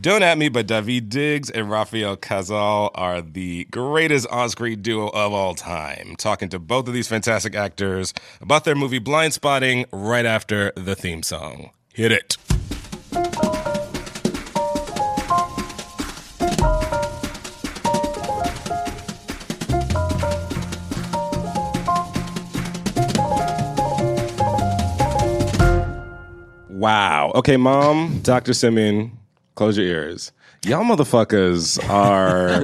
Don't At Me but Daveed Diggs and Rafael Casal are the greatest on screen duo of all time. Talking to both of these fantastic actors about their movie Blindspotting right after the theme song. Hit it. Wow. Okay, mom, Dr. Simien, close your ears. Y'all motherfuckers are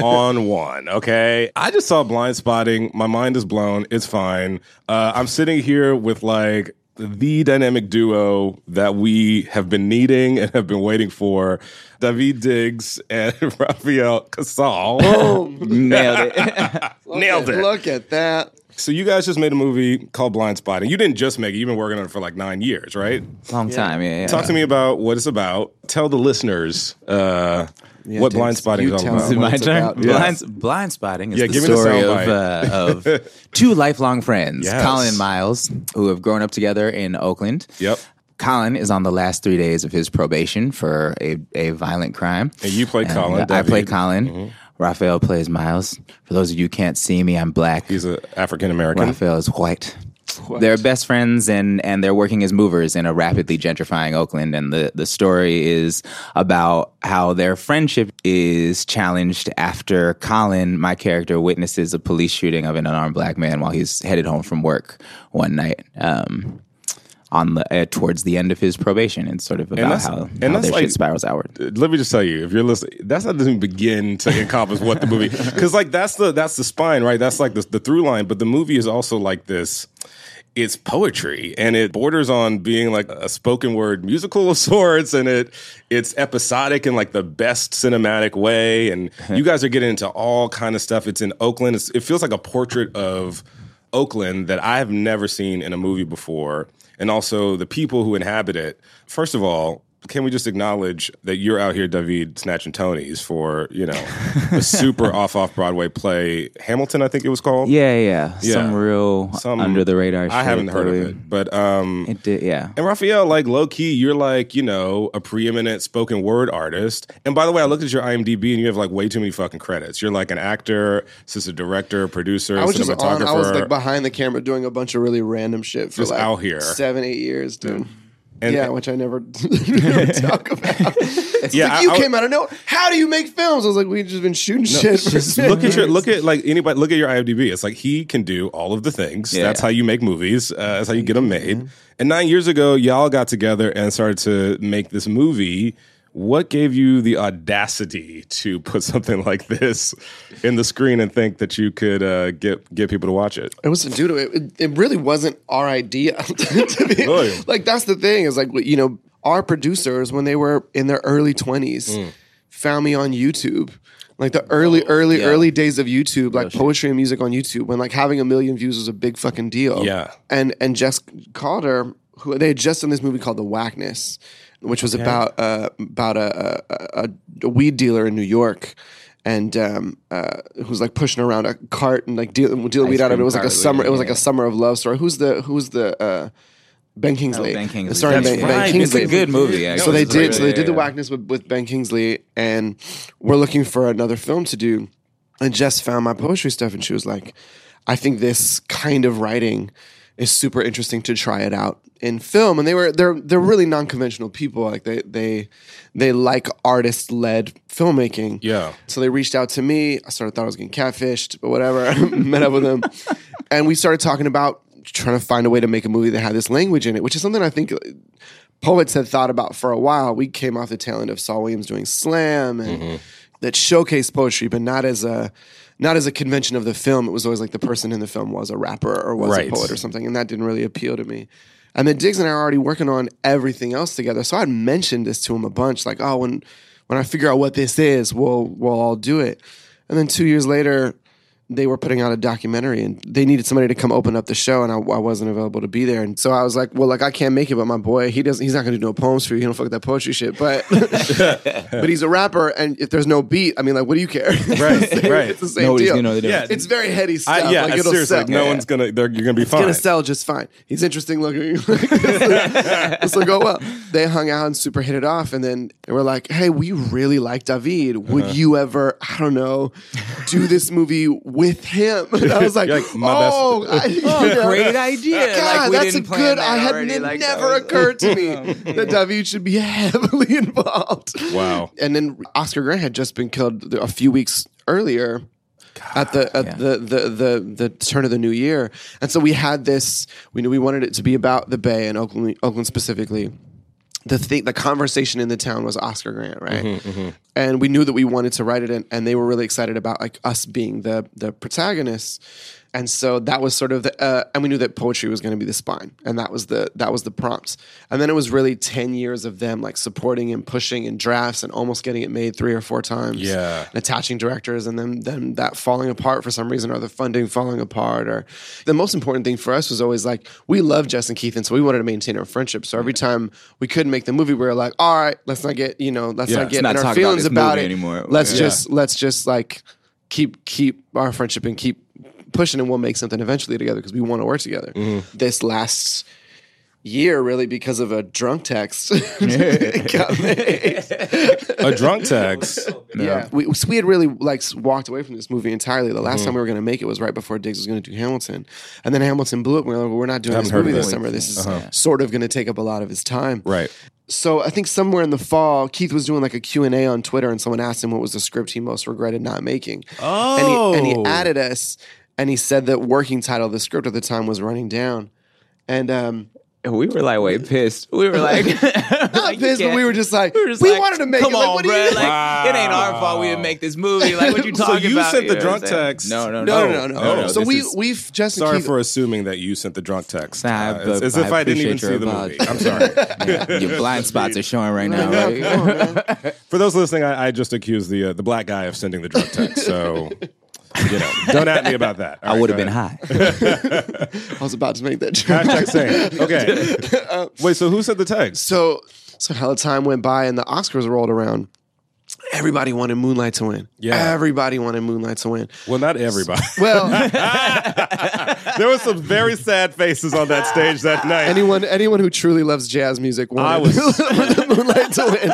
on one, okay? I just saw Blindspotting. My mind is blown. It's fine. Uh, I'm sitting here with like the dynamic duo that we have been needing and have been waiting for Daveed Diggs and Rafael Casal. Nailed it. Nailed it. Look at that. So you guys just made a movie called Blindspotting. You didn't just make it; you've been working on it for like nine years, right? Long time. Yeah, yeah. Talk to me about what it's about. Tell the listeners uh, what Blindspotting is all tell about. them. My what turn. about. Blind, Blindspotting is Yeah, the give me the story of, uh, of two lifelong friends, Yes. Colin and Miles, who have grown up together in Oakland. Yep. Colin is on the last three days of his probation for a, a violent crime. And you played And, Colin, I played David. Colin. Rafael plays Miles. For those of you who can't see me, I'm black. He's an African American. Rafael is white. They're best friends and and they're working as movers in a rapidly gentrifying Oakland. And the, the story is about how their friendship is challenged after Colin, my character, witnesses a police shooting of an unarmed black man while he's headed home from work one night. Um, on the uh, towards the end of his probation, it's sort of about how, and how their like- shit spirals outward. Let me just tell you, if you're listening, that's not doesn't begin to encompass what the movie because like that's the that's the spine, right? That's like the, the through line. But the movie is also like this. It's poetry, and it borders on being like a spoken word musical of sorts, and it it's episodic in like the best cinematic way. And you guys are getting into all kind of stuff. It's in Oakland. It's, it feels like a portrait of Oakland that I have never seen in a movie before, and also the people who inhabit it. First of all, can we just acknowledge that you're out here, Daveed, snatching Tonys for you know a super off off Broadway play, Hamilton, I think it was called. Yeah, yeah, Yeah. some real Some- under the radar. I haven't heard that of it, but um, It did, yeah. and Rafael, like low key, you're like, you know, a preeminent spoken word artist. And by the way, I looked at your IMDb and you have like way too many fucking credits. You're like an actor, assistant director, producer, I was just cinematographer. on. I was like behind the camera doing a bunch of really random shit for Just like out here. seven, eight years, dude. And- yeah, which I never, never talk about. It's Yeah, like I- you I- came out of nowhere. How do you make films? I was like, we've just been shooting shit. Just look at your look at like anybody look at your IMDb. It's like he can do all of the things. Yeah. That's how you make movies. Uh, that's how you get them made. And nine years ago, y'all got together and started to make this movie. What gave you the audacity to put something like this in the screen and think that you could uh, get get people to watch it? It was dude. It, it really wasn't our idea. to be, Really? Like that's the thing is like you know our producers when they were in their early twenties Mm. found me on YouTube. Like the early, early, yeah. early days of YouTube, like poetry and music on YouTube, when like having a million views was a big fucking deal. Yeah. And and Jess Calder, who they had just done this movie called The Whackness, which was about uh, about a, a, a, a weed dealer in New York. And um, uh, who's like pushing around a cart and like dealing dealing weed out of it. It was like a cart, summer. It was like yeah. a summer of love story. Who's the who's the uh, Ben Kingsley? Oh, Ben Kingsley. Starring That's Ben, right. Ben It's a good movie. Actually. So they did. really- So they did the yeah. whackness with, with Ben Kingsley, and we're looking for another film to do. And Jess found my poetry stuff, and she was like, "I think this kind of writing is super interesting to try it out in film." And they were they're they're really non conventional people. Like they they they like artist led filmmaking. Yeah. So they reached out to me. I sort of thought I was getting catfished, but whatever. Met up with them, and we started talking about trying to find a way to make a movie that had this language in it, which is something I think uh, poets had thought about for a while. We came off the tail end of Saul Williams doing slam and mm-hmm. that showcased poetry, but not as a not as a convention of the film. It was always like the person in the film was a rapper or was Right. a poet or something, and that didn't really appeal to me. And then Diggs and I are already working on everything else together. So I'd mentioned this to him a bunch, like, oh, when when I figure out what this is, we'll we'll all do it. And then two years later, they were putting out a documentary and they needed somebody to come open up the show and I, I wasn't available to be there and so I was like well like I can't make it but my boy he doesn't he's not gonna do no poems for you he don't fuck that poetry shit but but he's a rapper and if there's no beat I mean like what do you care Right, right. it's the same Nobody's deal gonna know the difference. Yeah, it's very heady stuff I, yeah, like it'll seriously, sell. no one's gonna. They're, you're gonna be fine. gonna sell just fine. He's interesting looking. this will go well. They hung out and super hit it off, and then they were like, "Hey, we really like Daveed. Would Uh-huh. you ever, I don't know, do this movie with him?" And I was like, You're like, "My best- "Oh, I, you know, Great idea. God, Like, we that's a didn't plan good. that I had already. it Like, never was- occurred to me oh, that Daveed should be heavily involved. Wow. And then Oscar Grant had just been killed a few weeks earlier at the at yeah. the, the the the turn of the new year, and so we had this. We knew we wanted it to be about the Bay and Oakland, Oakland specifically. The thing, the conversation in the town was Oscar Grant, right? Mm-hmm, mm-hmm. And we knew that we wanted to write it, in, and they were really excited about like us being the the protagonists. And so that was sort of the, uh, and we knew that poetry was going to be the spine, and that was the that was the prompt. And then it was really ten years of them like supporting and pushing and drafts and almost getting it made three or four times Yeah. and attaching directors and then then that falling apart for some reason or the funding falling apart or the most important thing for us was always like we love Justin Keith and so we wanted to maintain our friendship so every time we couldn't make the movie we were like all right let's not get you know let's Yeah. not get Let's in our talk about feelings about, it anymore. let's Yeah. just let's just like keep keep our friendship and keep pushing and we'll make something eventually together because we want to work together this last year really because of a drunk text got made A drunk text. yeah, we, so we had really like walked away from this movie entirely. The Mm-hmm. last time we were going to make it was right before Diggs was going to do Hamilton, and then Hamilton blew up. We were like, well, we're not doing this Haven't movie this it. summer. This is Uh-huh. sort of going to take up a lot of his time. Right. So I think somewhere in the fall, Keith was doing like a Q and A on Twitter, and someone asked him what was the script he most regretted not making. Oh. and he, and he added us, and he said that working title of the script at the time was Running Down, and um, And we were like way pissed. We were like, not pissed, but we were just like, we we, like, wanted to make Come it. Like, on, what bro. you? Like, it ain't our fault we didn't make this movie. Like, what you talking about? So you about? sent the know drunk what I'm saying? text? No, no, no, no, no, no, no. no, so we is- we've Justin Sorry Keith, for assuming that you sent the drunk text. Nah, Uh, but as, as I if I didn't even see your the movie. I'm sorry. Your blind spots are showing right now. Yeah, Right? come on. For those listening, I, I just accused the uh, the black guy of sending the drunk text. So, you know, don't at me about that. All I right, would have been high. I was about to make that joke. Hashtag same. Okay. Uh, Wait. So who said the text? So so hell time went by and the Oscars rolled around. Everybody wanted Moonlight to win. Yeah. Everybody wanted Moonlight to win. Well, not everybody. Well, there were some very sad faces on that stage that night. anyone anyone who truly loves jazz music wanted I was- Moonlight to win.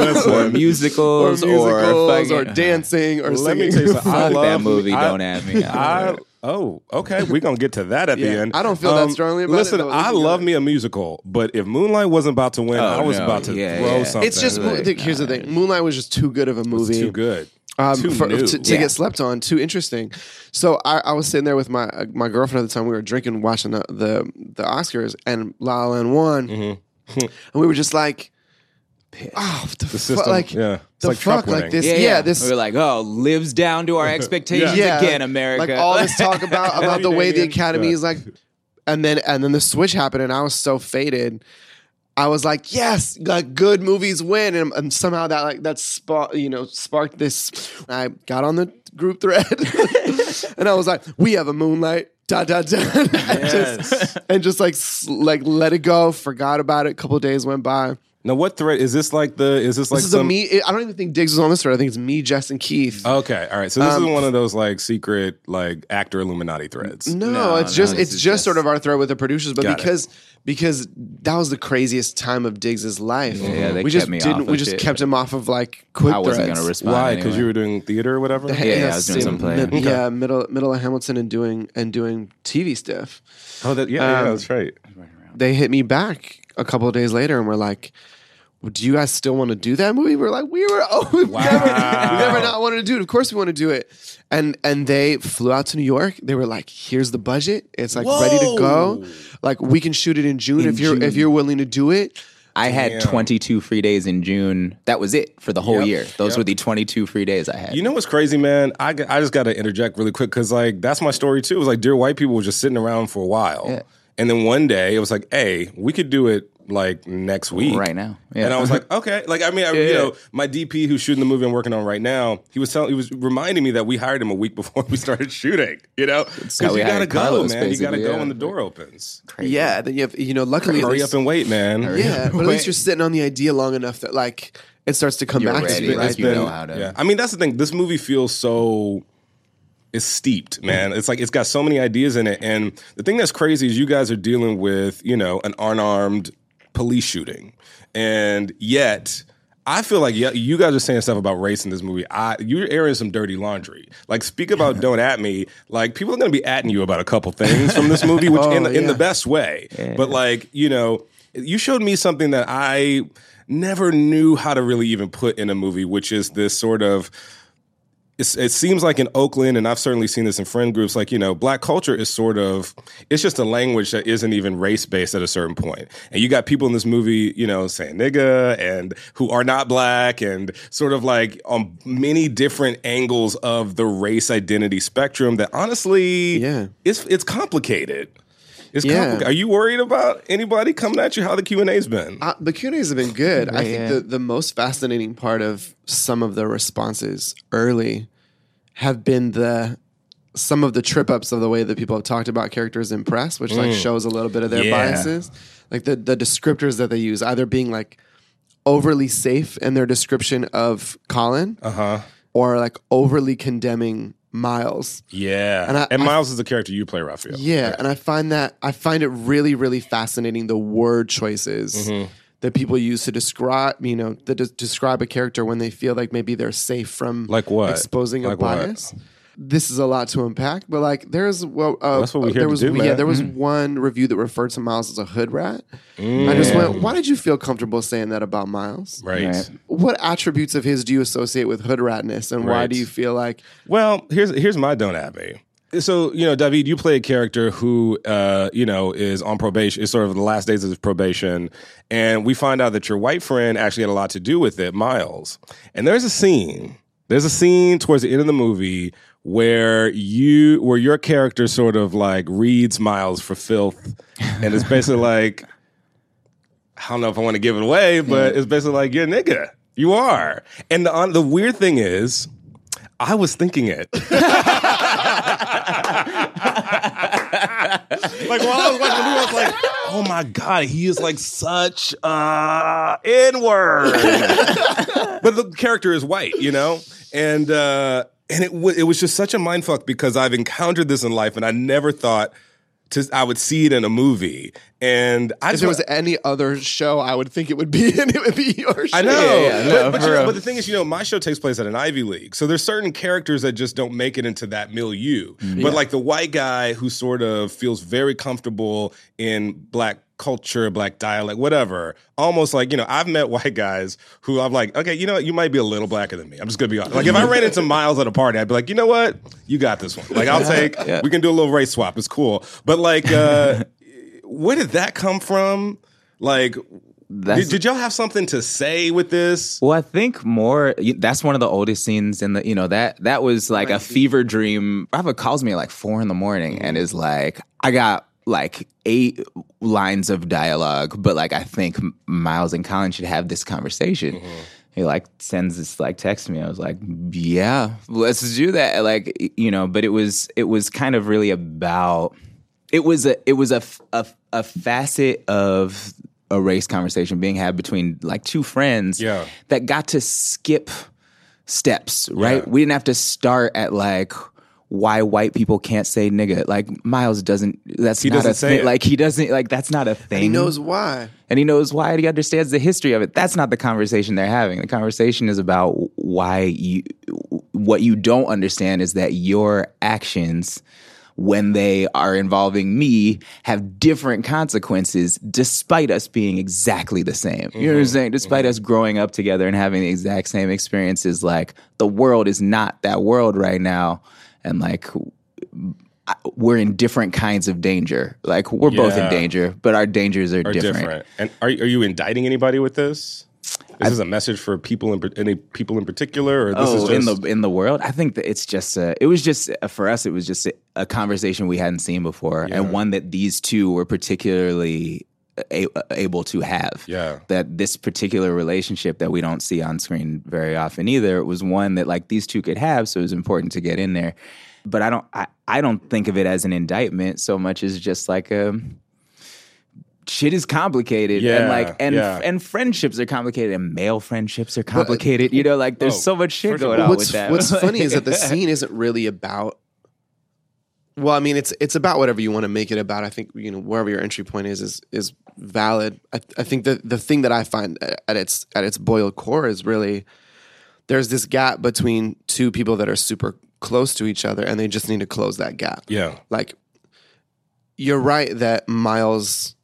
Listen, or or musicals, musicals, or, fucking- dancing, or Let me singing. tell you something. I Fuck that movie. I- don't at me. I oh okay. We're gonna get to that at the end. Um, I don't feel that strongly about it, Listen, I love me a musical, but if Moonlight wasn't about to win, Oh, I was no. about to Yeah, throw yeah. something. It's just Like, the- here's the thing. Moonlight was just too good of a movie. too good. um, too for, new. to, to Yeah. get slept on. Too interesting. So I, I was sitting there with my uh, my girlfriend at the time. We were drinking, watching the the, the Oscars, and La La Land won, Mm-hmm. and we were just like, "Oh, the, The fuck, system, like yeah. It's the like fuck, like this, yeah, yeah, yeah, this." We are like, oh, lives down to our expectations yeah, again, like- America. Like all this talk about about the way the Academy yeah. is like, and then and then the switch happened, and I was so faded. I was like, yes, like good movies win, and, and somehow that like that spark, you know, sparked this. I got on the group thread, and I was like, we have a moonlight. Da da da, and, just, and just like like let it go. Forgot about it. A couple days went by. Now, what thread is this? Like the is this like This is some? a me. I don't even think Diggs is on this thread. I think it's me, Justin Keith. Okay, all right. So this Um, is one of those like secret like actor Illuminati threads. No, No, it's no, just this it's just, just- sort of our thread with the producers, but Got it. because because that was the craziest time of Diggs's life. Yeah, they we kept just me didn't. off we just shit. kept him off of like quick I wasn't threads. gonna respond. Why? Because anyway. you were doing theater or whatever. Yeah, yeah, I was doing in some play. mid- Okay. Yeah, middle middle of Hamilton and doing and doing TV stuff. Oh, that, yeah, yeah, Um, that's right. They hit me back a couple of days later and were like. Do you guys still want to do that movie? We're like, we were, oh, we've Wow. never, we've never not wanted to do it. Of course, we want to do it. And and they flew out to New York. They were like, here's the budget. It's like ready to go. Like we can shoot it in June In if you're if you're willing to do it. I had Damn. 22 free days in June. That was it for the whole Yep, year. Those yep. were the 22 free days I had. You know what's crazy, man? I, I just got to interject really quick because like that's my story too. It was like Dear White People was just sitting around for a while, Yeah. And then one day it was like, hey, we could do it like next week, Right now. Yeah. And I was like, okay, like I mean, I, you Yeah. know, my DP who's shooting the movie I'm working on right now, he was telling, he was reminding me that we hired him a week before we started shooting. You know, because you gotta go, Carlos, man. You gotta basically, go yeah. when the door opens. Yeah, then you have you know. Luckily, at Hurry least- up and wait, man. yeah, but at least you're sitting on the idea long enough that like it starts to come You're back ready. to you, right? you know how to- Yeah, I mean that's the thing. This movie feels so it's steeped, mm. man. It's like it's got so many ideas in it, and the thing that's crazy is you guys are dealing with you know an unarmed police shooting, and yet. I feel like yeah, you guys are saying stuff about race in this movie. I you're airing some dirty laundry. Like speak about don't at me. Like people are going to be atting you about a couple things from this movie, which oh, in, Oh, in the yeah. best way. But like you know, you showed me something that I never knew how to really even put in a movie, which is this sort of. It's, it seems like in Oakland, and I've certainly seen this in friend groups. Like you know, black culture is sort of it's just a language that isn't even race based at a certain point. And you got people in this movie, you know, saying nigga and who are not black, and sort of like on many different angles of the race identity spectrum. That honestly, Yeah. it's it's complicated. It's Yeah. complicated. Are you worried about anybody coming at you? How the Q and A's been? Uh, the Q and A's have been good. I think the the most fascinating part of some of the responses early have been the some of the trip ups of the way that people have talked about characters in press, which like shows a little bit of their Yeah. biases, like the the descriptors that they use, either being like overly safe in their description of Colin, Uh huh. or like overly condemning Miles. Yeah. And And, I- I- Miles is the character you play, Rafael. Yeah, and I find that I find it really, really fascinating the word choices Mm-hmm. that people use to describe, you know, that de- describe a character when they feel like maybe they're safe from Like what? exposing a bias. what? Bias. This is a lot to unpack, but like there's well, uh, That's what we're here there to was do, yeah, man. Mm-hmm. there was one review that referred to Miles as a hood rat. I just went, why did you feel comfortable saying that about Miles? Right. Right. What attributes of his do you associate with hood ratness, and why do you feel like Well, here's here's my don't at me. So you know, Daveed, you play a character who uh, you know is on probation. Is sort of the last days of his probation, and we find out that your white friend actually had a lot to do with it, Miles. And there's a scene. There's a scene towards the end of the movie where you where your character sort of like reads Miles for filth, and it's basically like I don't know if I want to give it away, but it's basically like you're a nigga. You are. And the on, the weird thing is, I was thinking it. like while I was watching the movie, I was like, "Oh my god, he is like such uh N word." but the character is white, you know, and uh, and it w- it was just such a mind fuck because I've encountered this in life, and I never thought to I would see it in a movie, and I if just there was any other show, I would think it would be, and it would be your show. I know, Yeah, yeah, but, no, but, for you know, but the thing is, you know, my show takes place at an Ivy League, so there's certain characters that just don't make it into that milieu. Mm-hmm. But like the white guy who sort of feels very comfortable in black culture, black dialect, whatever. Almost like you know, I've met white guys who I'm like, okay, you know, what? you might be a little blacker than me. I'm just gonna be honest. Like if I ran into Miles at a party, I'd be like, you know what, you got this one. Like I'll take. Yeah. We can do a little race swap. It's cool. But like, uh, where did that come from? Like. Did, did y'all have something to say with this? Well, I think more. That's one of the oldest scenes in the. You know that that was like a fever dream. Rafa calls me at like four in the morning and is like, "I got like eight lines of dialogue, but like I think Miles and Colin should have this conversation." Mm-hmm. He like sends this like text to me. I was like, "Yeah, let's do that." Like you know, but it was it was kind of really about. It was a it was a a facet of a race conversation being had between like two friends Yeah. that got to skip steps, right? Yeah. We didn't have to start at like why white people can't say nigga. Like Miles doesn't that's He not doesn't a say thing. it. Like he doesn't like that's not a thing. He knows why. and he knows why and he understands the history of it. That's not the conversation they're having. The conversation is about why you what you don't understand is that your actions when they are involving me have different consequences despite us being exactly the same. You know what I'm mm-hmm. saying? Despite mm-hmm. us growing up together and having the exact same experiences like the world is not that world right now and like we're in different kinds of danger. Like we're both in danger, but our dangers are, Are different. different. And are are you indicting anybody with this? Is this a message for people in any people in particular, or this oh, is just in the in the world, I think that it's just a, it was just uh, for us. It was just a, a conversation we hadn't seen before, and one that these two were particularly a, able to have. Yeah. That this particular relationship that we don't see on screen very often either was one that like these two could have, so it was important to get in there. But I don't I, I don't think of it as an indictment so much as just like a shit is complicated and Yeah, like and yeah. and friendships are complicated and male friendships are complicated. you know, like there's Oh, so much shit going on what's with that. what's funny is that the scene isn't really about. Well, I mean, it's it's about whatever you want to make it about. I think you know wherever your entry point is is is valid. I, I think that the thing that I find at its at its boiled core is really there's this gap between two people that are super close to each other, and they just need to close that gap. Yeah. Like, you're right that Miles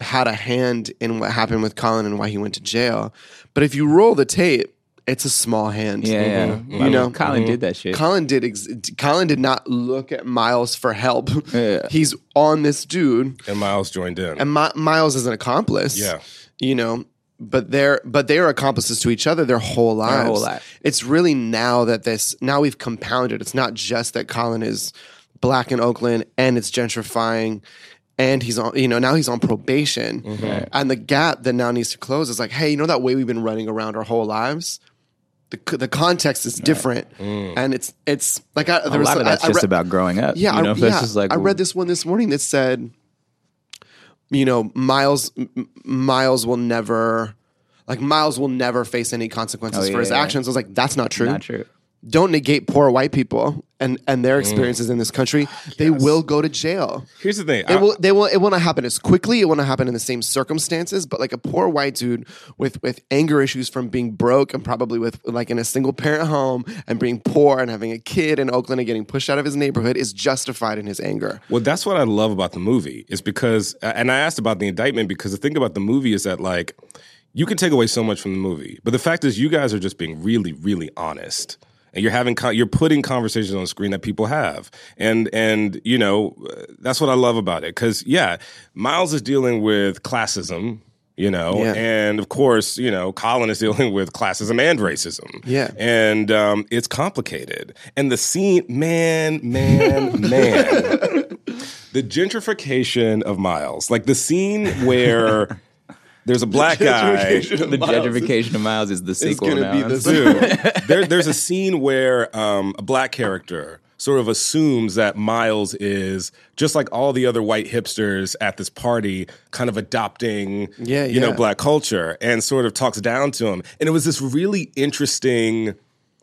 had a hand in what happened with Colin and why he went to jail, but if you roll the tape, it's a small hand. yeah, yeah. Mm-hmm. You know, Colin did that shit. Colin did. Ex- Colin did not look at Miles for help. Yeah. He's on this dude, And Miles joined in. and Mi- Miles is an accomplice. Yeah. you know, but they're but they are accomplices to each other their whole lives. whole life. It's really now that this now we've compounded. It's not just that Colin is black in Oakland and it's gentrifying. And he's on, you know, now he's on probation, Mm-hmm. and the gap that now needs to close is like, hey, you know that way we've been running around our whole lives the the context is different, mm. and it's it's like I, there a was lot of I- that's I just read- about growing up. yeah, you know, I, yeah. just like I read this one this morning that said, you know, Miles M- Miles will never like Miles will never face any consequences Oh, for his yeah. actions. I was like, that's not true. Not true. Don't negate poor white people and and Mm. their experiences in this country. They will go to jail. Here's the thing. It will. They will. It will not happen as quickly. It will not happen in the same circumstances. But like a poor white dude with with anger issues from being broke and probably with like in a single parent home and being poor and having a kid in Oakland and getting pushed out of his neighborhood is justified in his anger. Well, that's what I love about the movie is because, and I asked about the indictment because the thing about the movie is that like you can take away so much from the movie, but the fact is you guys are just being really, really honest, and you're having con- you're putting conversations on screen that people have, and and you know that's what I love about it because yeah, Miles is dealing with classism. You know, Yeah. and of course, you know, Colin is dealing with classism and racism. Yeah. And um, it's complicated. And the scene, man, man, man the gentrification of Miles, like the scene where there's a black guy. The gentrification of Miles is the sequel gonna now. be the Dude, there, there's a scene where um, a black character sort of assumes that Miles is just like all the other white hipsters at this party, kind of adopting, Yeah, you know, black culture, and sort of talks down to him. And it was this really interesting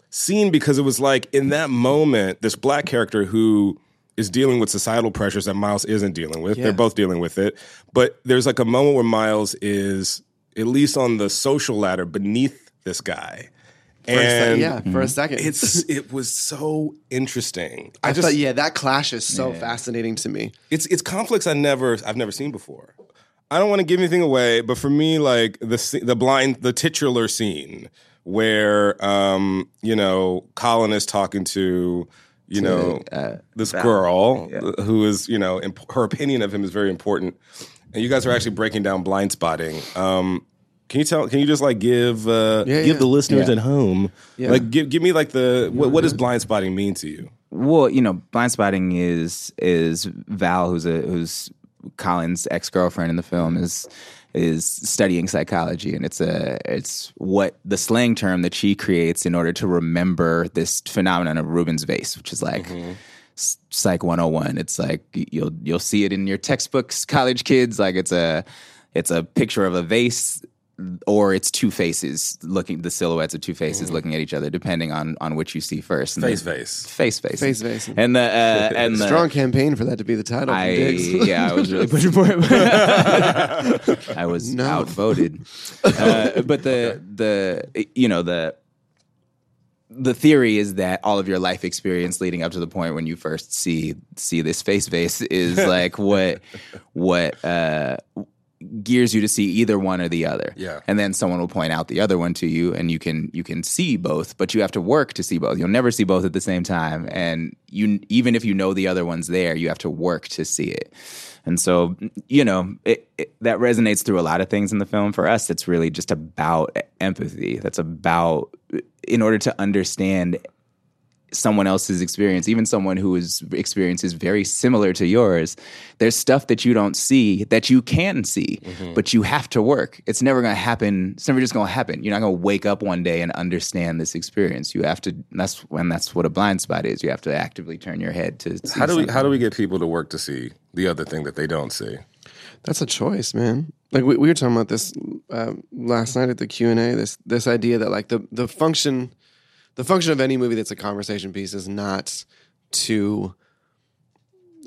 scene because it was like in that moment, this black character who is dealing with societal pressures that Miles isn't dealing with. Yeah. They're both dealing with it. But there's like a moment where Miles is at least on the social ladder beneath this guy. For a sec- And yeah, for a second, it's it was so interesting. I, I just thought yeah, that clash is so fascinating to me. it's it's conflicts I never I've never seen before. I don't want to give anything away, but for me, like the the blind the titular scene where um you know Colin is talking to you know uh, this girl who is you know imp- her opinion of him is very important, and you guys are actually breaking down blind spotting. Um, can you tell? Can you just like give uh, Yeah, give yeah. the listeners Yeah. at home like give give me like the what, what does blind spotting mean to you? Well, you know, blind spotting is is Val, who's a who's Colin's ex girlfriend in the film, is is studying psychology, and it's a it's what the slang term that she creates in order to remember this phenomenon of Rubin's vase, which is like. Mm-hmm. s- Psych 101. It's like you'll you'll see it in your textbooks, college kids. Like it's a it's a picture of a vase or it's two faces looking the silhouettes of two faces looking at each other depending on on which you see first. And Face the- face. face face Face face. and the uh, and the Strong campaign for that to be the title. I yeah I was really pushing for it I was No. outvoted uh, but the the you know the the theory is that all of your life experience leading up to the point when you first see see this face face is like what what uh gears you to see either one or the other. Yeah. And then someone will point out the other one to you and you can you can see both, but you have to work to see both. You'll never see both at the same time and you even if you know the other one's there, you have to work to see it. And so, you know, it, it, that resonates through a lot of things in the film. For us, it's really just about empathy. That's about, in order to understand someone else's experience, even someone whose experience is very similar to yours, there's stuff that you don't see that you can see, Mm-hmm. but you have to work. It's never going to happen. It's never just going to happen. You're not going to wake up one day and understand this experience. You have to. That's when that's what a blind spot is. You have to actively turn your head to. See How do we how do we get people to work to see the other thing that they don't see? That's a choice, man. Like we, we were talking about this uh, last night at the Q and A. This this idea that like the the function, the function of any movie that's a conversation piece is not to.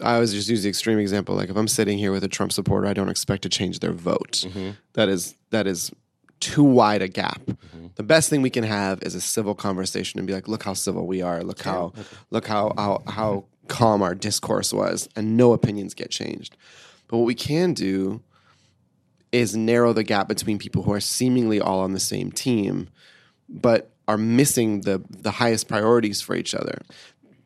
I always just use the extreme example. Like if I'm sitting here with a Trump supporter, I don't expect to change their vote. Mm-hmm. That is that is too wide a gap. Mm-hmm. The best thing we can have is a civil conversation and be like, look how civil we are. Look how look how how how calm our discourse was, and no opinions get changed. But what we can do is narrow the gap between people who are seemingly all on the same team, but are missing the the highest priorities for each other.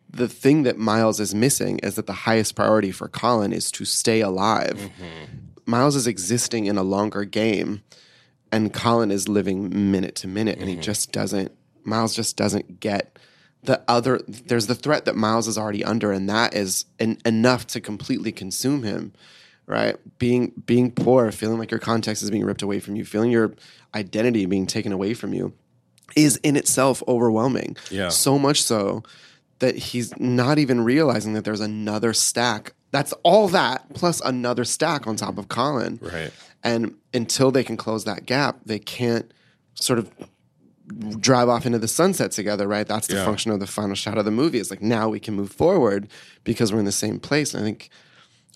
The thing that Miles is missing is that the highest priority for Colin is to stay alive. Mm-hmm. Miles is existing in a longer game, and Colin is living minute to minute, and he mm-hmm. just doesn't. Miles just doesn't get the other. There's the threat that Miles is already under, and that is en- enough to completely consume him. Right, being being poor, feeling like your context is being ripped away from you, feeling your identity being taken away from you, is in itself overwhelming. Yeah. So much so that he's not even realizing that there's another stack. That's all that plus another stack on top of Colin. Right. And until they can close that gap, they can't sort of drive off into the sunset together, right? That's the Yeah. function of the final shot of the movie. It's like now we can move forward because we're in the same place. And I think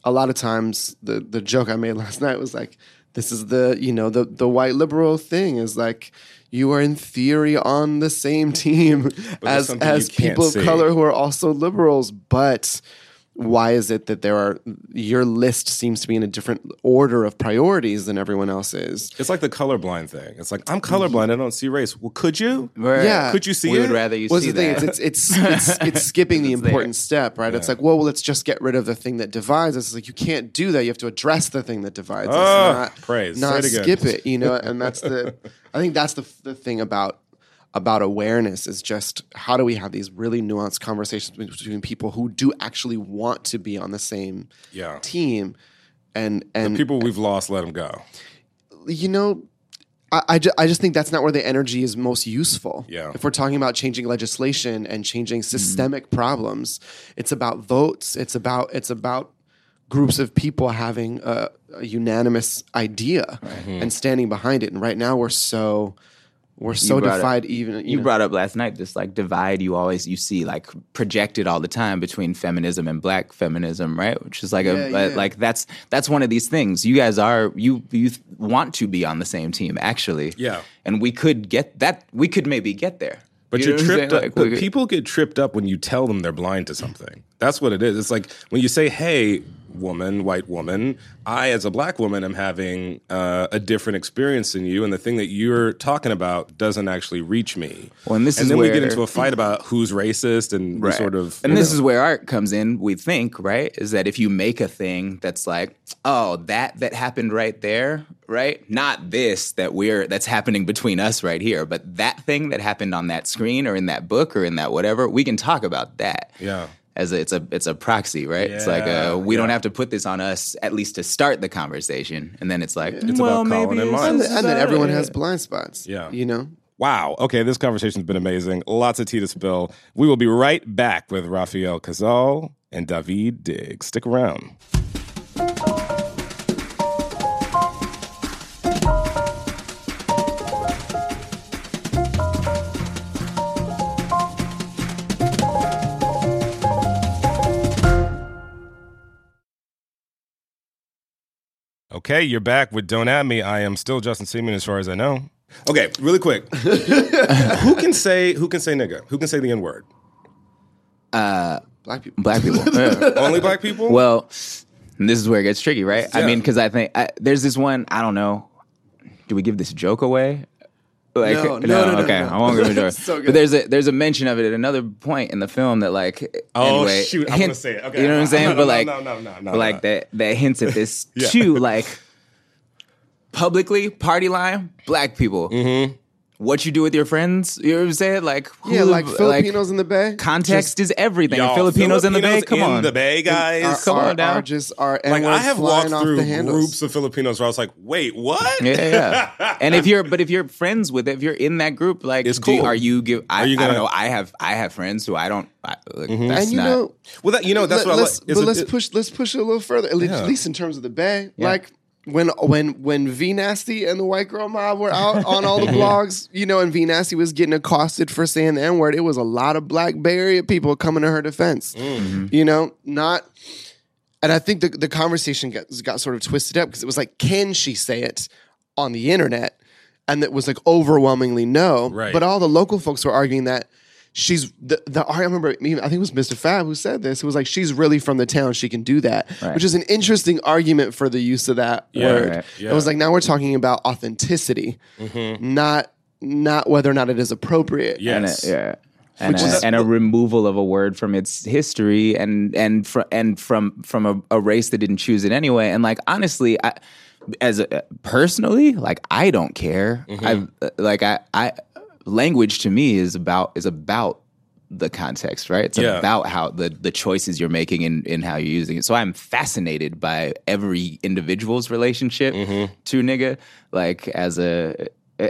a lot of times the the joke I made last night was like, this is the you know the the white liberal thing is like you are in theory on the same team as as people of color who are also liberals, but why is it that there are your list seems to be in a different order of priorities than everyone else's? It's like the colorblind thing. It's like I'm colorblind. I don't see race. Well, could you? Right. Yeah. Could you see we it? would rather you What's see the thing? that. It's it's it's, it's, it's skipping the It's there. important step, right? It's like, well, let's just get rid of the thing that divides us. It's like you can't do that. You have to address the thing that divides Ah, us, not praise. Say not it again. skip it. You know, and that's the. I think that's the the thing about about awareness is just how do we have these really nuanced conversations between people who do actually want to be on the same Yeah. team, and and People we've lost, let them go. you know, I, I, ju- I just think that's not where the energy is most useful. Yeah. If we're talking about changing legislation and changing mm-hmm. systemic problems, it's about votes. It's about it's about groups of people having a, a unanimous idea mm-hmm. and standing behind it. And right now we're so we're so brought it- divided. Even you know- brought up last night this like divide you always you see like projected all the time between feminism and black feminism right which is like a Yeah, but, yeah. like that's that's one of these things you guys are you you th- want to be on the same team actually Yeah. and we could get that we could maybe get there But You you are know what I'm tripped up. Like, but people get tripped up when you tell them they're blind to something. That's what it is. It's like when you say, "Hey, woman, white woman, I as a black woman am having uh, a different experience than you, and the thing that you're talking about doesn't actually reach me." Well, and this is then we get into a fight about who's racist and we sort of. and this know. is where art comes in we think right is that if you make a thing that's like oh that that happened right there right not this that we're that's happening between us right here but that thing that happened on that screen or in that book or in that whatever we can talk about that Yeah. As a, it's a it's a proxy right it's like Yeah, uh, we don't have to put this on us at least to start the conversation and then it's like It's well about Colin maybe and it's and then everyone has blind spots. Yeah. You know? Wow. Okay, this conversation's been amazing. Lots of tea to spill. We will be right back with Rafael Casal and Daveed Diggs. Stick around. Okay, you're back with Don't At Me. I am still Justin Simien as far as I know. Okay, really quick. who can say who can say nigga? Who can say the N word? Uh, black people. black people Yeah. Only black people? Well, this is where it gets tricky, right? I mean, because I think I, there's this one. I don't know. Do we give this joke away? Like, No, no, no, no, okay, no. I won't give a joke. So good. but there's a there's a mention of it at another point in the film that like. Oh, anyway, shoot, I'm hint- gonna say it. Okay. you know what I'm saying? No, no, but like, no, no, no, no, like that that hints at this Yeah. too. Like, publicly party line, black people. Mm-hmm. What you do with your friends. You know what I'm saying? Like Yeah, like Filipinos in the Bay. Context is everything. And Y'all, Filipinos, in the Bay, come in on. the Bay, guys. are, come are, on down. are just are like I have walked through groups of Filipinos where I was like, wait, what? Yeah, yeah. and if you're, but if you're friends with it, if you're in that group, like, It's do cool. are you give? I, Are you I don't gonna- know. I have, I have friends who I don't. I, like, Mm-hmm. That's and you not, know, Well, that, you know, that's let, what I let's, like. but a- let's it- push let's push it a little further, at least, Yeah. at least in terms of the Bay. Like when when when V Nasty and the White Girl Mob were out on all the blogs, you know, and V Nasty was getting accosted for saying the N word. It was a lot of Black Bay Area people coming to her defense. Mm-hmm. You know, not. And I think the the conversation got got sort of twisted up because it was like, can she say it on the internet? And that was like overwhelmingly no. Right. But all the local folks were arguing that she's the, the I remember even I think it was Mr. Fab who said this. It was like she's really from the town, she can do that. Right. Which is an interesting argument for the use of that Yeah, word. right. Yeah. It was like now we're talking about authenticity, mm-hmm. not not whether or not it is appropriate. Yeah. and a, yeah. And a, is- and a removal of a word from its history and and fr- and from from a, a race that didn't choose it anyway and like honestly I as a, personally like I don't care mm-hmm. I like I I language to me is about is about the context right it's Yeah. about how the the choices you're making in in how you're using it so I'm fascinated by every individual's relationship mm-hmm. to nigga like as a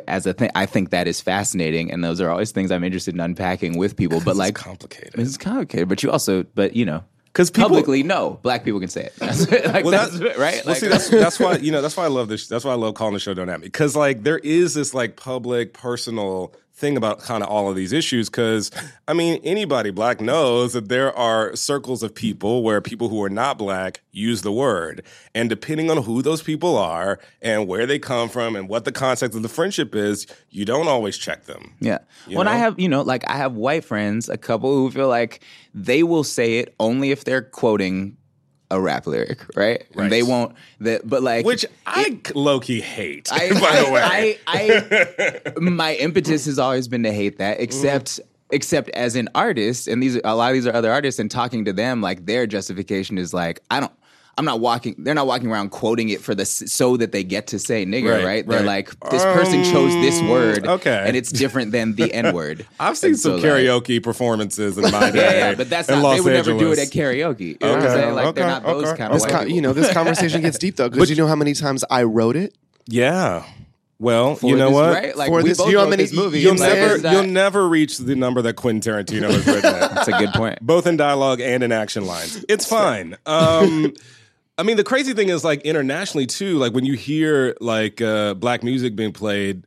as a thing, I think that is fascinating, and those are always things I'm interested in unpacking with people. But like, it's complicated. it's complicated. But you also, but you know, because publicly, no, black people can say it. That's, like, Well, that's, that- right. Well, Like, see, that's that's why you know that's why I love this. That's why I love calling the show "Don't At Me" because like there is this like public, personal thing about kind of all of these issues. Because I mean, anybody black knows that there are circles of people where people who are not black use the word, and depending on who those people are and where they come from and what the context of the friendship is, you don't always check them. Yeah. When I have, you know, like I have white friends, a couple who feel like they will say it only if they're quoting a rap lyric, right? Right. And they won't. That, but like, Which I low key hate, I, by the way. I, I, I, my impetus has always been to hate that, mm-hmm. except. Except as an artist, and these a lot of these are other artists, and talking to them, like their justification is like, I don't, I'm not walking. They're not walking around quoting it for the so that they get to say nigger, Right, right? They're right. like, this person chose this word, okay. and it's different than the n word. I've seen And some so, like, karaoke performances in my day. yeah, yeah, but that's in not. Los they would never do it at karaoke. You know what I'm Okay, saying? Like they're okay, not those okay. kind of This white con- you know, this conversation gets deep though, because you know how many times I wrote it? Yeah. Well, For you know this, what? Right? Like For this- you know how many- this movie. You'll never it's not- you'll never reach the number that Quentin Tarantino has written. it. That's a good point. both in dialogue and in action lines. It's fine. Um, I mean, the crazy thing is, like internationally too, like when you hear like uh, black music being played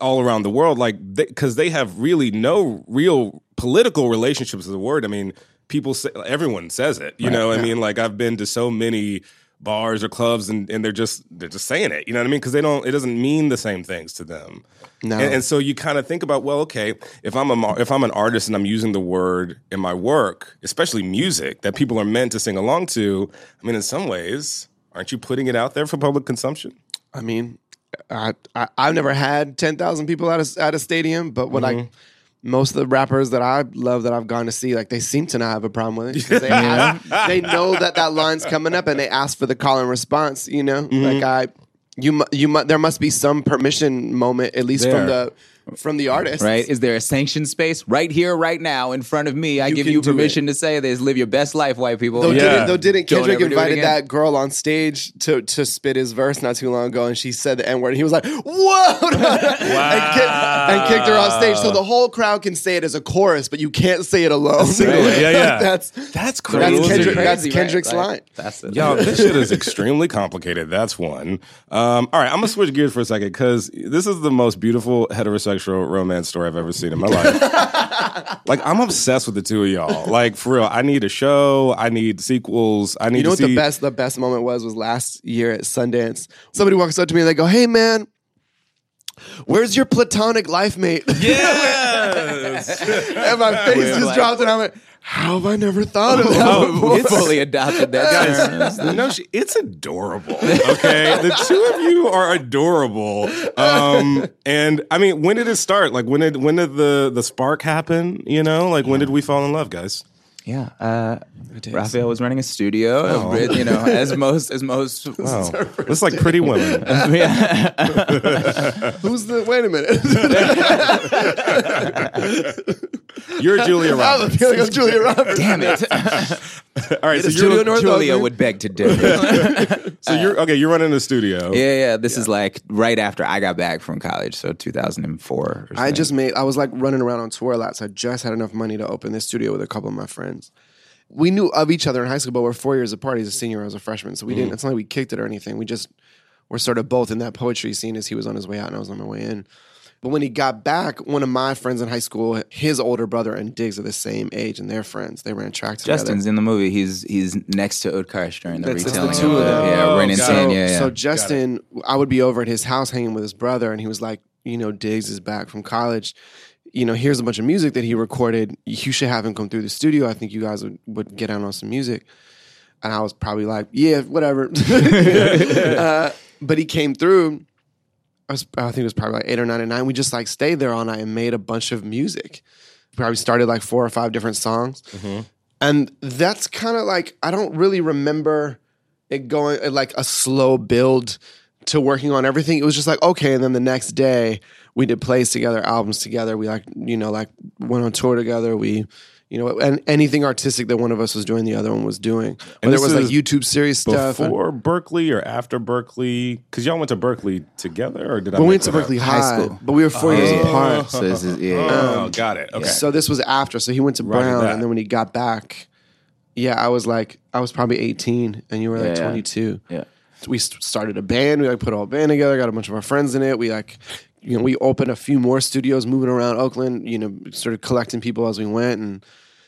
all around the world, like because they, have really no real political relationships with the word. I mean, people say everyone says it. You know, I mean, like I've been to so many bars or clubs and, and they're just they're just saying it you know what i mean? Because they don't it doesn't mean the same things to them. No. and, and so you kind of think about well okay if i'm a if i'm an artist and i'm using the word in my work especially music that people are meant to sing along to i mean in some ways aren't you putting it out there for public consumption? I mean, I, I I've never had ten thousand people at a at a stadium, but what I mm-hmm. Most of the rappers that I love that I've gone to see, like they seem to not have a problem with it. 'cause They, ask- they know that that line's coming up, and they ask for the call and response. You know, mm-hmm. like I, you, mu- you, mu- there must be some permission moment at least from the from the artist, Right? Is there a sanctioned space right here, right now, in front of me? I You give you permission to say this. Live your best life, white people. Though, Yeah. didn't, though didn't Kendrick ever do it invited that girl on stage to to spit his verse not too long ago, and she said the n word, and he was like, "Whoa!" and, kicked, and kicked her on stage. So the whole crowd can say it as a chorus, but you can't say it alone. Single- yeah, yeah. that's that's That's crazy Kendrick- Crazy, that's right? Kendrick's Like, line. That's it. Yo, this shit is extremely complicated. That's one. Um, all right, I'm gonna switch gears for a second because this is the most beautiful heterosexual romance story I've ever seen in my life. like, I'm obsessed with the two of y'all. Like, for real, I need a show. I need sequels. I need to see. You know to what see. the best the best moment was was last year at Sundance. Somebody walks up to me and they go, "Hey man, where's your platonic life mate?" Yes. and my face just like- dropped, and I went, "How have I never thought of that?" Oh, before?" it's- fully adopted that term. no, she, it's adorable. Okay, the two of you are adorable. Um, and I mean, when did it start? Like, when did when did the the spark happen? You know, like when did we fall in love, guys? Yeah, uh, Rafael was running a studio. Oh. and, You know, as most as most. Wow. It's like Pretty Women. Who's the? Wait a minute. You're Julia Roberts. I have a Roberts. feeling I'm Julia Roberts. Damn it! All right, so studio you're, North Julia Oakland. would beg to differ. So you're uh, okay. You're running the studio. yeah, yeah. This is like right after I got back from college, so 2004. Or I just made. I was like running around on tour a lot, so I just had enough money to open this studio with a couple of my friends. We knew of each other in high school, but we're four years apart. He's a senior, I was a freshman, so we didn't. Mm-hmm. It's not like we kicked it or anything. We just were sort of both in that poetry scene as he was on his way out and I was on my way in. But when he got back, one of my friends in high school, his older brother and Diggs are the same age, and they're friends. They ran track together. Justin's in the movie. He's he's next to Utkarsh during the That's- it's the two of them. Yeah, Oh, Ren and San. Yeah, yeah. So Justin, I would be over at his house hanging with his brother, and he was like, you know, Diggs is back from college. You know, here's a bunch of music that he recorded. You should have him come through the studio. I think you guys would, would get out on some music. And I was probably like, yeah, whatever. uh, but he came through. I, was, I think it was probably like eight or nine and nine. We just like stayed there all night and made a bunch of music. Probably started like four or five different songs. Mm-hmm. And that's kind of like, I don't really remember it going like a slow build to working on everything. It was just like, okay. And then the next day we did plays together, albums together. We like, you know, like went on tour together. We, you know, and anything artistic that one of us was doing, the other one was doing. And Whether it was like YouTube series stuff. and- Before Berkeley or after Berkeley? Because y'all went to Berkeley together, or did I? we went to that up? Berkeley High High, school. but we were four years Yeah. apart. So this is yeah. yeah. Oh, um, got it. Okay. So this was after. So he went to Brown, that. and then when he got back, yeah, I was like, I was probably 18, and you were like Yeah, yeah. 22. Yeah. So we started a band. We like put a whole band together. Got a bunch of our friends in it. We like, you know, we opened a few more studios, moving around Oakland. You know, sort of collecting people as we went, and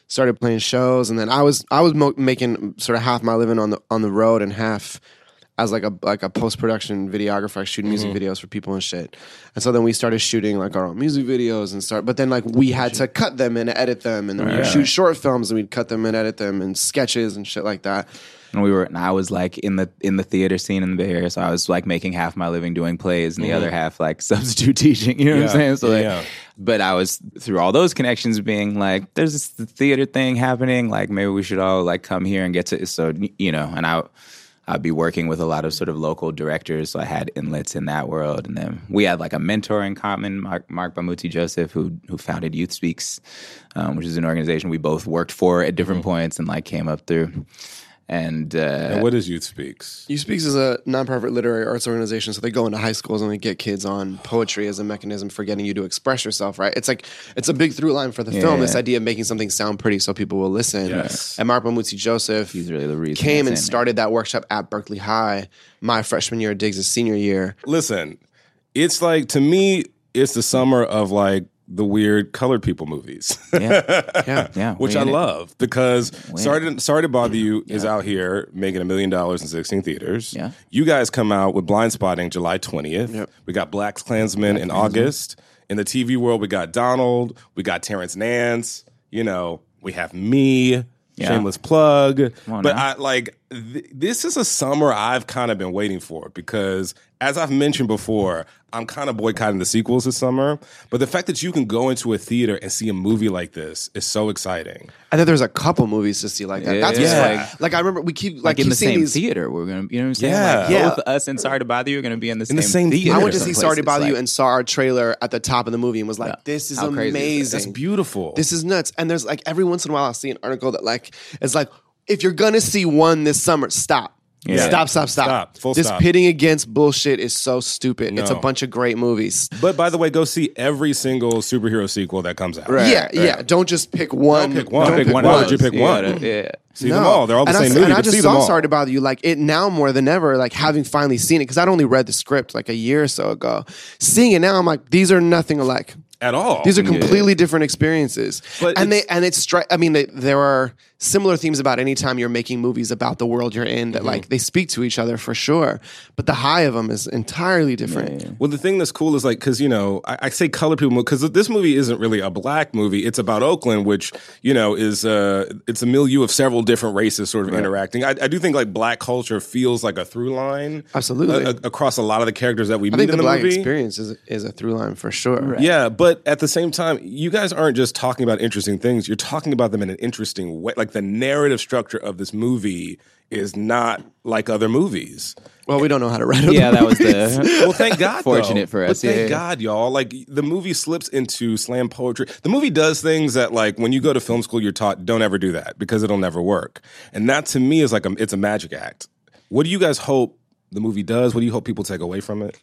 started playing shows. And then I was I was mo- making sort of half my living on the on the road and half as like a like a post production videographer, shooting music mm-hmm. videos for people and shit. And so then we started shooting like our own music videos and start. But then like we had to cut them and edit them, and then we would shoot short films and we'd cut them and edit them and sketches and shit like that. And we were and I was like in the in the theater scene in the Bay Area, so I was like making half my living doing plays and the other half like substitute teaching. You know what I'm Mm-hmm. Saying? So like, yeah. but I was through all those connections being like, there's this theater thing happening. Like maybe we should all like come here and get to so you know. And I I'd be working with a lot of sort of local directors, so I had inlets in that world. And then we had like a mentor in common, Marc, Marc Bamuthi Joseph, who who founded Youth Speaks, um, which is an organization we both worked for at different points and like came up through. And, uh, and what is Youth Speaks? Youth Speaks is a nonprofit literary arts organization. So they go into high schools and they get kids on poetry as a mechanism for getting you to express yourself, right? It's like, it's a big through line for the film, this idea of making something sound pretty so people will listen. Yes. And Marc Bamuthi Joseph He's really the reason came and in started that workshop at Berkeley High my freshman year, Diggs' senior year. Listen, it's like to me, it's the summer of like the weird colored people movies. yeah, Yeah. yeah, which I in it. love because Sorry to, Sorry to Bother You is out here making a million dollars in 16 theaters. Yeah. You guys come out with Blindspotting July 20th. Yep. We got Black Klansman in August. In the TV world, we got Donald, we got Terrence Nance, you know, we have me, Yeah. shameless plug. on But now. I like th- this is a summer I've kind of been waiting for because as I've mentioned before, I'm kind of boycotting the sequels this summer. But the fact that you can go into a theater and see a movie like this is so exciting. And then there's a couple movies to see like that. Yeah. That's what's Yeah. fun. Like I remember we keep like, Like in keep the seeing same these. theater, we're gonna, you know what I'm saying? Yeah. Like Yeah. both us and Sorry to Bother You are gonna be in the In the same same theater. theater. I went to see Sorry to places, Bother You and saw our trailer at the top of the movie and was like, Yeah. "This is How crazy is this? amazing. That's beautiful. This is nuts." And there's like every once in a while I'll see an article that like it's like, "If you're gonna see one this summer, stop." Yeah. Stop, stop, stop. Stop. Full this stop. pitting against bullshit is so stupid. It's a bunch of great movies. But by the way, go see every single superhero sequel that comes out. yeah, yeah. Don't just pick one. pick one. Don't Pick pick one. one. Why would you pick You one? yeah. See them all. They're all the and same I, movie. And I but just see saw them all. Sorry to Bother You. Like it now more than ever. Like having finally seen it because I'd only read the script like a year or so ago. Seeing it now, I'm like, these are nothing alike. At all. These are completely different experiences. But and they and it's stri- I mean, they, there are similar themes about any time you're making movies about the world you're in Mm-hmm. that like they speak to each other for sure. But the high of them is entirely different. Well, the thing that's cool is like because you know I, I say color people because this movie isn't really a black movie. It's about Oakland, which you know is uh it's a milieu of several different races sort of interacting. I, I do think like black culture feels like a through line, Absolutely. a- a- across a lot of the characters that we I meet think in the the black movie. experience is is a through line for sure. Right. Yeah, but but at the same time, you guys aren't just talking about interesting things. You're talking about them in an interesting way. Like the narrative structure of this movie is not like other movies. Well, we don't know how to write. Yeah, that was the Well, thank God. Fortunate though. for us, But thank yeah. God, y'all. Like the movie slips into slam poetry. The movie does things that, like, when you go to film school, you're taught don't ever do that because it'll never work. And that to me is like a, it's a magic act. What do you guys hope the movie does? What do you hope people take away from it?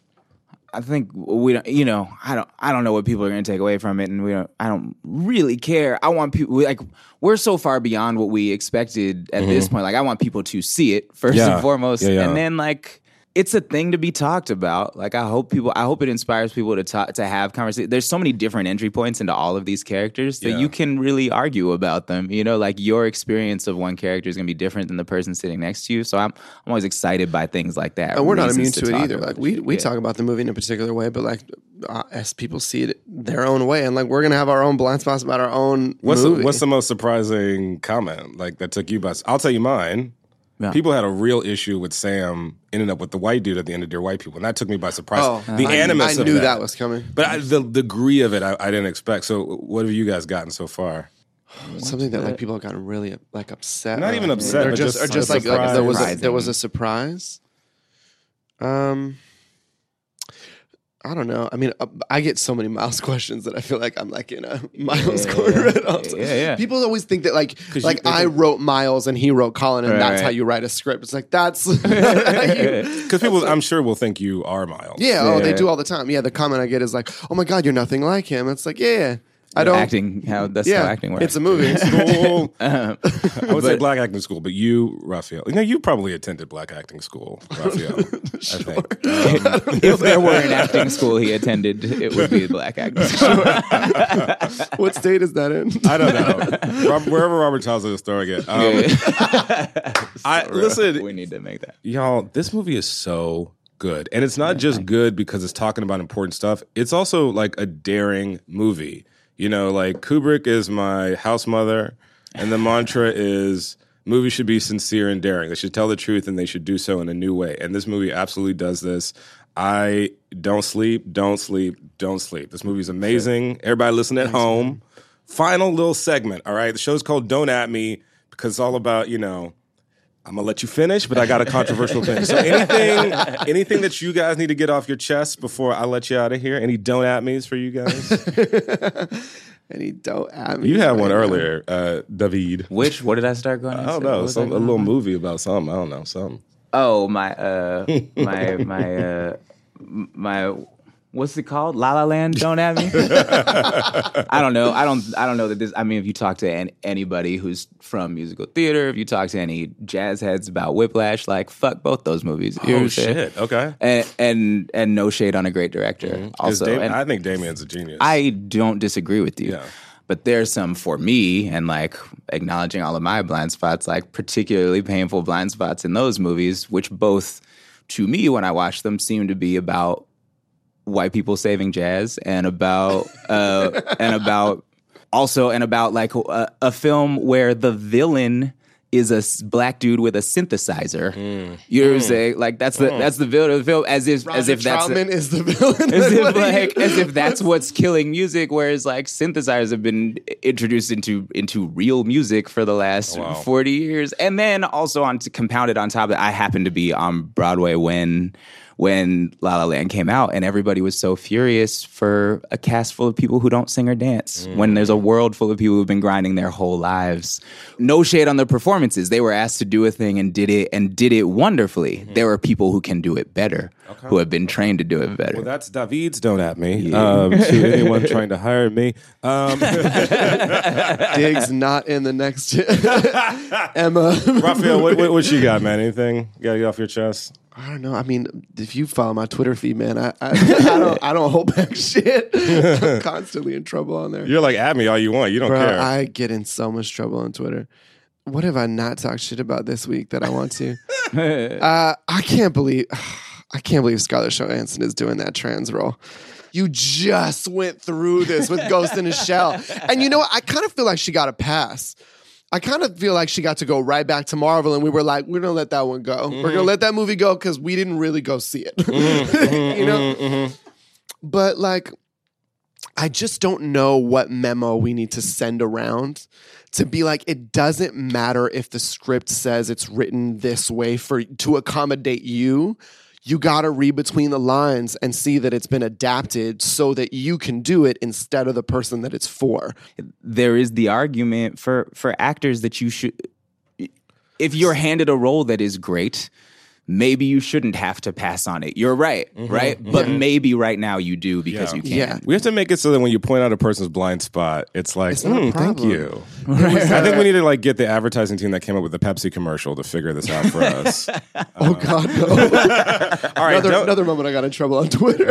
I think we don't. You know, I don't. I don't know what people are going to take away from it, and we don't. I don't really care. I want people like we're so far beyond what we expected at mm-hmm. this point. Like, I want people to see it first Yeah. and foremost, Yeah, yeah. and then like it's a thing to be talked about. Like, I hope people. I hope it inspires people to talk to have conversations. There's so many different entry points into all of these characters that Yeah. you can really argue about them. You know, like your experience of one character is going to be different than the person sitting next to you. So I'm I'm always excited by things like that. and we're not immune to, it either. Like we we Yeah. talk about the movie in a particular way, but like uh, as people see it their own way, and like we're gonna have our own blind spots about our own What's movie. the, what's the most surprising comment like that took you by? I'll tell you mine. Yeah. People had a real issue with Sam ending up with the white dude at the end of Dear White People, and that took me by surprise. oh, the I, animus I of knew that. that. was coming. But I, the degree of it, I, I didn't expect. So, what have you guys gotten so far? Something that like people have gotten really like upset. Not even upset, or but just, just or just like, like there was a, there was a surprise. Um, I don't know. I mean, uh, I get so many Miles questions that I feel like I'm like in a Miles Yeah, corner yeah. all. Yeah, yeah. People always think that like like they I think- wrote Miles and he wrote Colin, and Right, that's how you write a script. It's like that's Because people, I'm sure, will think you are Miles. yeah. Oh, they do all the time. Yeah, the comment I get is like, "Oh my god, you're nothing like him." It's like, yeah, I don't. acting how that's yeah, how acting works. it's a movie. School. I would say black acting school, but you, Rafael, you know, you probably attended black acting school, Rafael. I think. Um, if there were an acting school he attended, it would be black acting school. what state is that in? I don't know. Rob, wherever Robert tells us the story again. Um, I listen. we need to make that. y'all this movie is so good and it's not just good because it's talking about important stuff it's also like a daring movie you know like kubrick is my house mother and the mantra is movies should be sincere and daring. They should tell the truth and they should do so in a new way. And this movie absolutely does this. I don't sleep don't sleep don't sleep. This movie is amazing. Everybody listen at home. Final little segment all right? The show's called don't at me because it's all about you know I'm gonna let you finish, but I got a controversial thing. So anything, anything that you guys need to get off your chest before I let you out of here? Any don't at me's for you guys? any don't at me. You had one now. earlier, uh, Daveed. Which what did I start going? I don't know, some, a little movie about something. I don't know, something. Oh my uh my my uh my what's it called? La La Land. Don't at me. I don't know. I don't. I don't know that this. I mean, if you talk to an, anybody who's from musical theater, if you talk to any jazz heads about Whiplash, like fuck both those movies. You Oh I'm saying? shit! Okay. And, and and no shade on a great director. Mm-hmm. 'Cause Also, Dam- I think Damien's a genius. I don't disagree with you. Yeah. But there's some for me, and like acknowledging all of my blind spots, like particularly painful blind spots in those movies, which both to me, when I watch them, seem to be about white people saving jazz and about uh, and about also and about like a, a film where the villain is a black dude with a synthesizer. Mm. You know what I'm mm. saying? Like that's the mm. that's the villain of the film, as if as if that's Troutman is the villain. as if What do you- like as if that's what's killing music whereas like synthesizers have been introduced into into real music for the last oh, wow. 40 years and then also on to compounded on top of it i happened to be on broadway when when La La Land came out, and everybody was so furious for a cast full of people who don't sing or dance. When there's a world full of people who've been grinding their whole lives. No shade on the performances; they were asked to do a thing and did it, and did it wonderfully. There are people who can do it better, who have been trained to do it better. well, that's Daveed's don't at me. Um, to anyone trying to hire me. Um, Diggs not in the next Emma. Rafael, what, what, what you got, man? Anything? You got to get off your chest? I don't know. I mean, if you follow my Twitter feed, man, I I, I don't I don't hold back shit. I'm constantly in trouble on there. You're like, at me all you want. You don't Bro, care. I get in so much trouble on Twitter. What have I not talked shit about this week that I want to? uh, I can't believe I can't believe Scarlett Johansson is doing that trans role. You just went through this with Ghost in a Shell. And you know what? I kind of feel like she got a pass. I kind of feel like she got to go right back to Marvel, and we were like, we're gonna let that one go. We're gonna mm-hmm. let that movie go because we didn't really go see it. you know? Mm-hmm, mm-hmm, but like, I just don't know what memo we need to send around to be like it doesn't matter if the script says it's written this way for to accommodate you you got to read between the lines and see that it's been adapted so that you can do it instead of the person that it's for. There is the argument for for actors that you should if you're handed a role that is great maybe you shouldn't have to pass on it. You're right, mm-hmm, right? Mm-hmm. But maybe right now you do because yeah. you can. Yeah. We have to make it so that when you point out a person's blind spot, it's like, it's mm, thank you. I think we need to like get the advertising team that came up with the Pepsi commercial to figure this out for us. oh God, no! All right, another, another, moment I got in trouble on Twitter.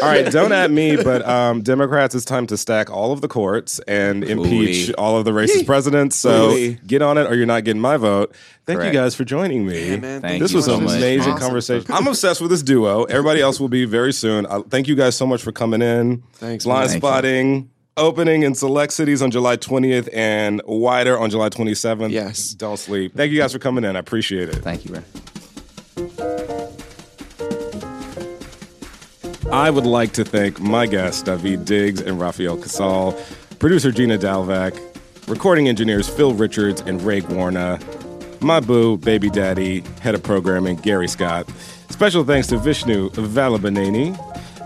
all right, don't at me, but um, Democrats, it's time to stack all of the courts and impeach Ooh. all of the racist presidents. So Ooh. get on it, or you're not getting my vote. Thank Correct. you guys for joining me. Yeah, man, thank this was so an amazing awesome. conversation. I'm obsessed with this duo. Everybody else will be very soon. I, thank you guys so much for coming in. Thanks. Blind man. spotting. Opening in select cities on July 20th and wider on July 27th. Yes. Don't sleep. Thank you guys for coming in. I appreciate it. Thank you, Ray. I would like to thank my guests, Daveed Diggs and Rafael Casal, producer Gina Dalvac, recording engineers Phil Richards and Ray Warner, my boo, baby daddy, head of programming, Gary Scott. Special thanks to Vishnu Valabaneni.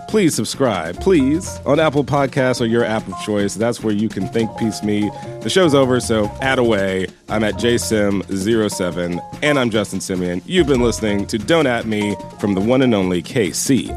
Please subscribe, please, on Apple Podcasts or your app of choice. That's where you can think Piece Me. The show's over, so add away. I'm at jsim07, and I'm Justin Simien. You've been listening to Don't At Me from the one and only KCRW.